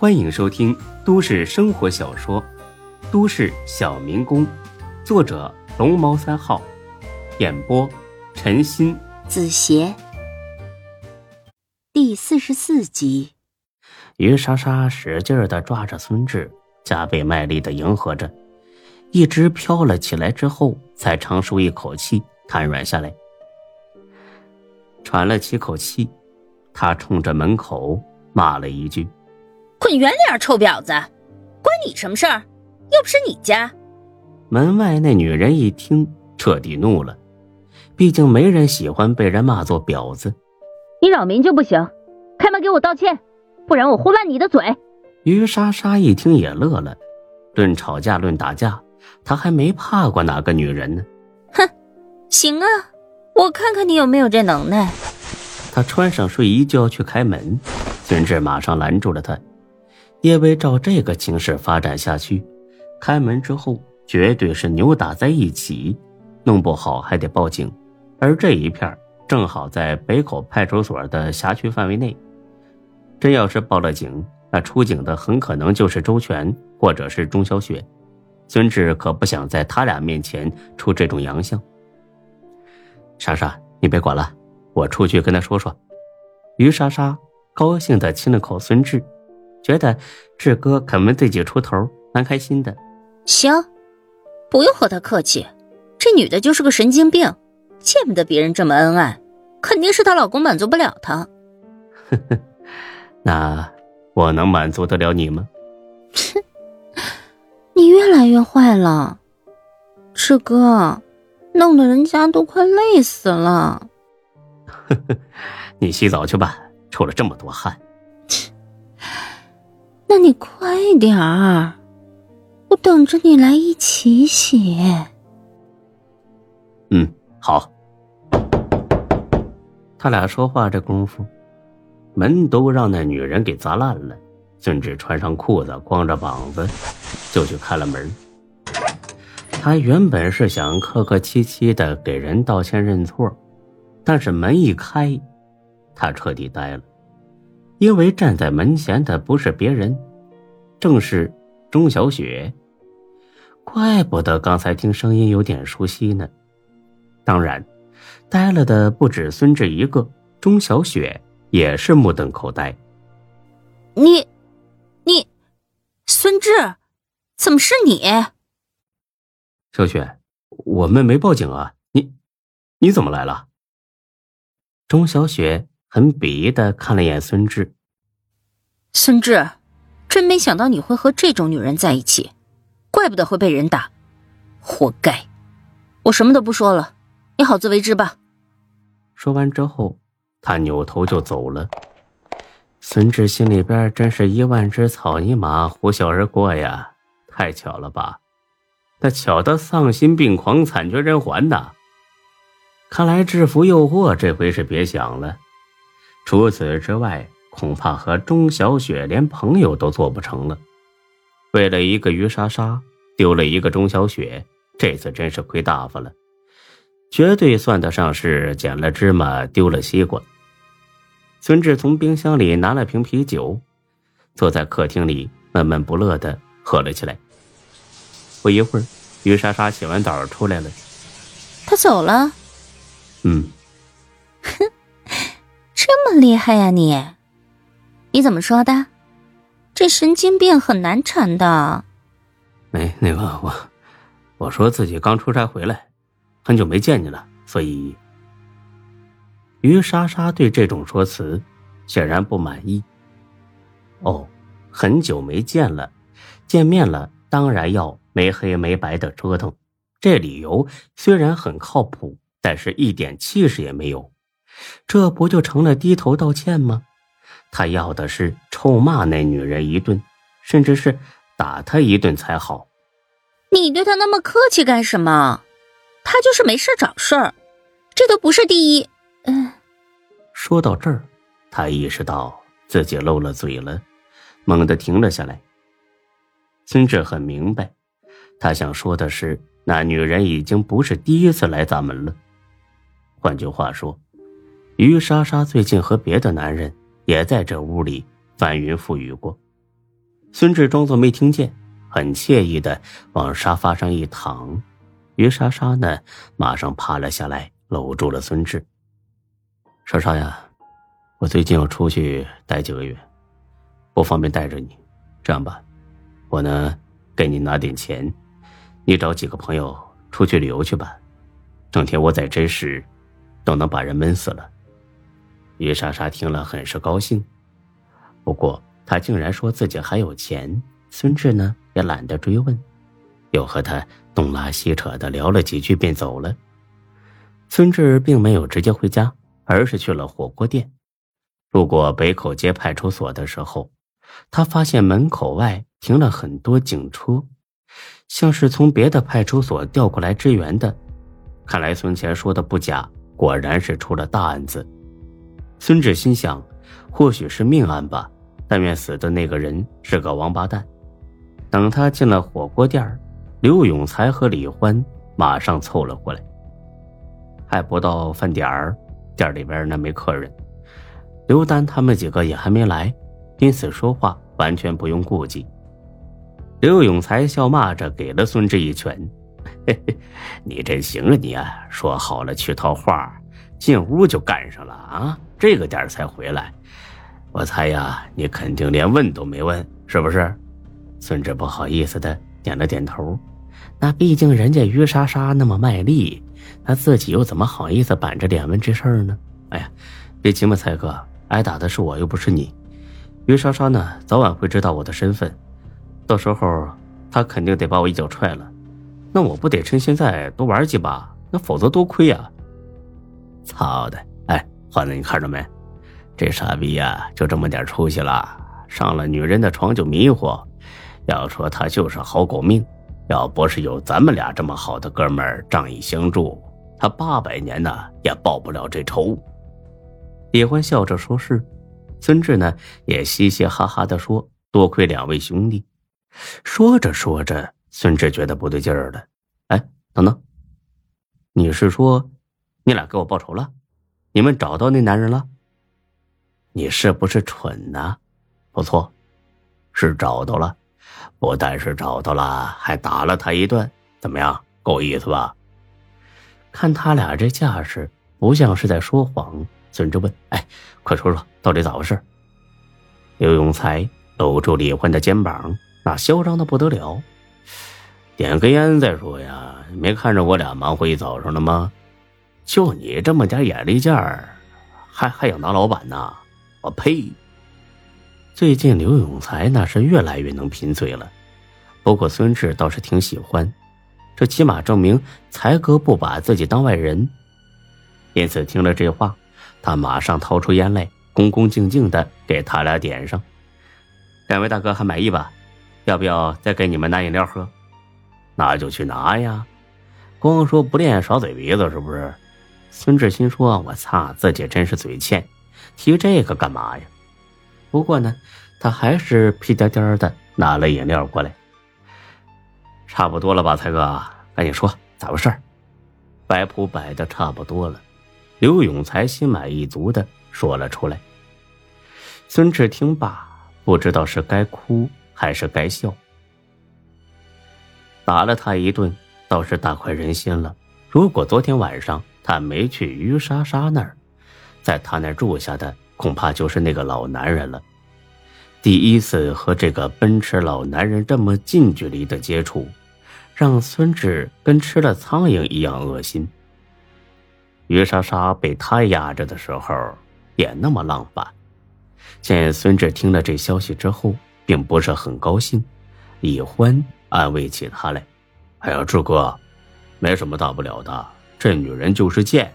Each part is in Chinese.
欢迎收听都市生活小说《都市小民工》，作者龙猫三号，演播陈鑫、子邪，第四十四集。于莎莎使劲的抓着孙志，加倍卖力的迎合着，一直飘了起来之后，才长舒一口气，瘫软下来。喘了几口气，他冲着门口骂了一句：“滚远点，臭婊子！关你什么事儿？又不是你家。”门外那女人一听，彻底怒了。毕竟没人喜欢被人骂作婊子。你扰民就不行，开门给我道歉，不然我呼烂你的嘴！于莎莎一听也乐了。论吵架，论打架，她还没怕过哪个女人呢。哼，行啊。我看看你有没有这能耐。她穿上睡衣就要去开门，孙志马上拦住了他，因为照这个情势发展下去，开门之后绝对是扭打在一起，弄不好还得报警。而这一片正好在北口派出所的辖区范围内，真要是报了警，那出警的很可能就是周全或者是钟小雪。孙志可不想在他俩面前出这种洋相。莎莎，你别管了，我出去跟他说说。于莎莎高兴的亲了口孙志，觉得志哥肯为自己出头，蛮开心的。行，不用和他客气，这女的就是个神经病，见不得别人这么恩爱，肯定是她老公满足不了她。呵呵，那我能满足得了你吗？哼，你越来越坏了，志哥。弄得人家都快累死了。呵呵，你洗澡去吧，出了这么多汗。那你快点儿，我等着你来一起洗。嗯，好。他俩说话这功夫，门都让那女人给砸烂了。孙志穿上裤子，光着膀子，就去开了门。他原本是想客客气气的给人道歉认错，但是门一开，他彻底呆了，因为站在门前的不是别人，正是钟小雪。怪不得刚才听声音有点熟悉呢。当然，呆了的不止孙志一个，钟小雪也是目瞪口呆。你，你，孙志，怎么是你？小雪，我们没报警啊！你，你怎么来了？钟小雪很鄙夷的看了眼孙志。孙志，真没想到你会和这种女人在一起，怪不得会被人打，活该！我什么都不说了，你好自为之吧。说完之后，他扭头就走了。孙志心里边真是一万只草泥马呼啸而过呀！太巧了吧！那巧得丧心病狂、惨绝人寰呐！看来制服诱惑这回是别想了。除此之外，恐怕和钟小雪连朋友都做不成了。为了一个于莎莎，丢了一个钟小雪，这次真是亏大发了，绝对算得上是捡了芝麻丢了西瓜。孙志从冰箱里拿了瓶啤酒，坐在客厅里闷闷不乐的喝了起来。不一会儿，于莎莎洗完澡出来了。她走了。嗯。厉害呀你？你怎么说的？这神经病很难缠的。没那个我，我说自己刚出差回来，很久没见你了，所以。于莎莎对这种说辞显然不满意。哦，很久没见了，见面了，当然要。没黑没白的折腾，这理由虽然很靠谱，但是一点气势也没有。这不就成了低头道歉吗？他要的是臭骂那女人一顿，甚至是打她一顿才好。你对他那么客气干什么？他就是没事找事儿，这都不是第一。嗯。说到这儿，他意识到自己漏了嘴了，猛地停了下来。孙志很明白。他想说的是，那女人已经不是第一次来咱们了。换句话说，于莎莎最近和别的男人也在这屋里翻云覆雨过。孙志装作没听见，很惬意的往沙发上一躺。于莎莎呢，马上趴了下来，搂住了孙志。莎莎呀，我最近要出去待几个月，不方便带着你。这样吧，我呢给你拿点钱，你找几个朋友出去旅游去吧。整天窝在真实，都能把人闷死了。于莎莎听了很是高兴，不过她竟然说自己还有钱。孙志呢也懒得追问，又和他东拉西扯的聊了几句，便走了。孙志并没有直接回家，而是去了火锅店。路过北口街派出所的时候，他发现门口外停了很多警车，像是从别的派出所调过来支援的。看来孙乾说的不假，果然是出了大案子。孙志心想，或许是命案吧，但愿死的那个人是个王八蛋。等他进了火锅店刘永才和李欢马上凑了过来。还不到饭点儿，店里边那没客人，刘丹他们几个也还没来，因此说话完全不用顾忌。刘永才笑骂着给了孙志一拳。嘿嘿，你真行啊！你啊，说好了去套话，进屋就干上了啊！这个点才回来，我猜呀，你肯定连问都没问，是不是？孙志不好意思的点了点头。那毕竟人家于莎莎那么卖力，他自己又怎么好意思板着脸问这事儿呢？哎呀，别急嘛，才哥，挨打的是我又不是你。于莎莎呢，早晚会知道我的身份，到时候她肯定得把我一脚踹了。那我不得趁现在多玩几把，那否则多亏呀！操的！哎，欢子，你看着没？这傻逼呀，就这么点出息了，上了女人的床就迷糊。要说他就是好狗命，要不是有咱们俩这么好的哥们仗义相助，他八百年呢也报不了这仇。李欢笑着说：“是。”孙志呢也嘻嘻哈哈的说：“多亏两位兄弟。”说着说着。孙志觉得不对劲儿了，哎，等等，你是说，你俩给我报仇了？你们找到那男人了？你是不是蠢呢？不错，是找到了，不但是找到了，还打了他一顿，怎么样？够意思吧？看他俩这架势，不像是在说谎。孙志问：“哎，快说说，到底咋回事？”刘永才搂住李欢的肩膀，那嚣张的不得了。点根烟再说呀！没看着我俩忙活一早上了吗？就你这么点眼力劲儿，还还想当老板呢？我呸！最近刘永才那是越来越能贫嘴了，不过孙志倒是挺喜欢，这起码证明才哥不把自己当外人。因此听了这话，他马上掏出烟来，恭恭敬敬的给他俩点上。两位大哥还满意吧？要不要再给你们拿饮料喝？那就去拿呀，光说不练耍嘴皮子是不是？孙志新说：“我擦，自己真是嘴欠，提这个干嘛呀？”不过呢，他还是屁颠颠的拿了饮料过来。差不多了吧，才哥，赶紧说咋回事？摆谱摆的差不多了，刘永才心满意足的说了出来。孙志听罢，不知道是该哭还是该笑。打了他一顿，倒是大快人心了。如果昨天晚上他没去于莎莎那儿，在他那儿住下的，恐怕就是那个老男人了。第一次和这个奔驰老男人这么近距离的接触，让孙志跟吃了苍蝇一样恶心。于莎莎被他压着的时候，也那么浪漫。见孙志听了这消息之后，并不是很高兴，李欢。安慰起他来，哎呀，志哥，没什么大不了的，这女人就是贱，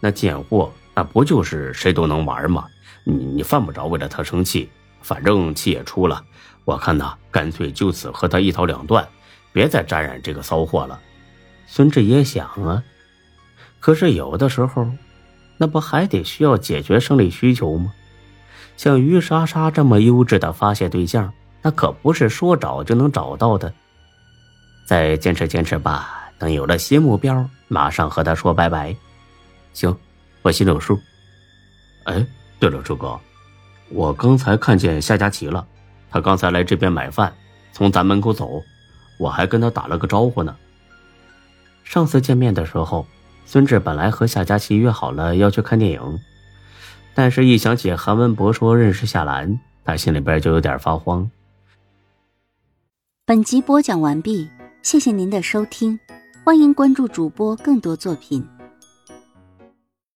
那贱货那不就是谁都能玩吗？你你犯不着为了她生气，反正气也出了，我看呐，干脆就此和她一刀两断，别再沾染这个骚货了。孙志也想啊，可是有的时候，那不还得需要解决生理需求吗？像于莎莎这么优质的发泄对象，那可不是说找就能找到的。再坚持坚持吧，有了新目标，马上和他说拜拜。行，我心里有数。哎，对了，朱哥，我刚才看见夏佳琪了，他刚才来这边买饭，从咱门口走，我还跟他打了个招呼呢。上次见面的时候，孙志本来和夏佳琪约好了要去看电影，但是一想起韩文博说认识夏兰，他心里边就有点发慌。本集播讲完毕，谢谢您的收听，欢迎关注主播更多作品。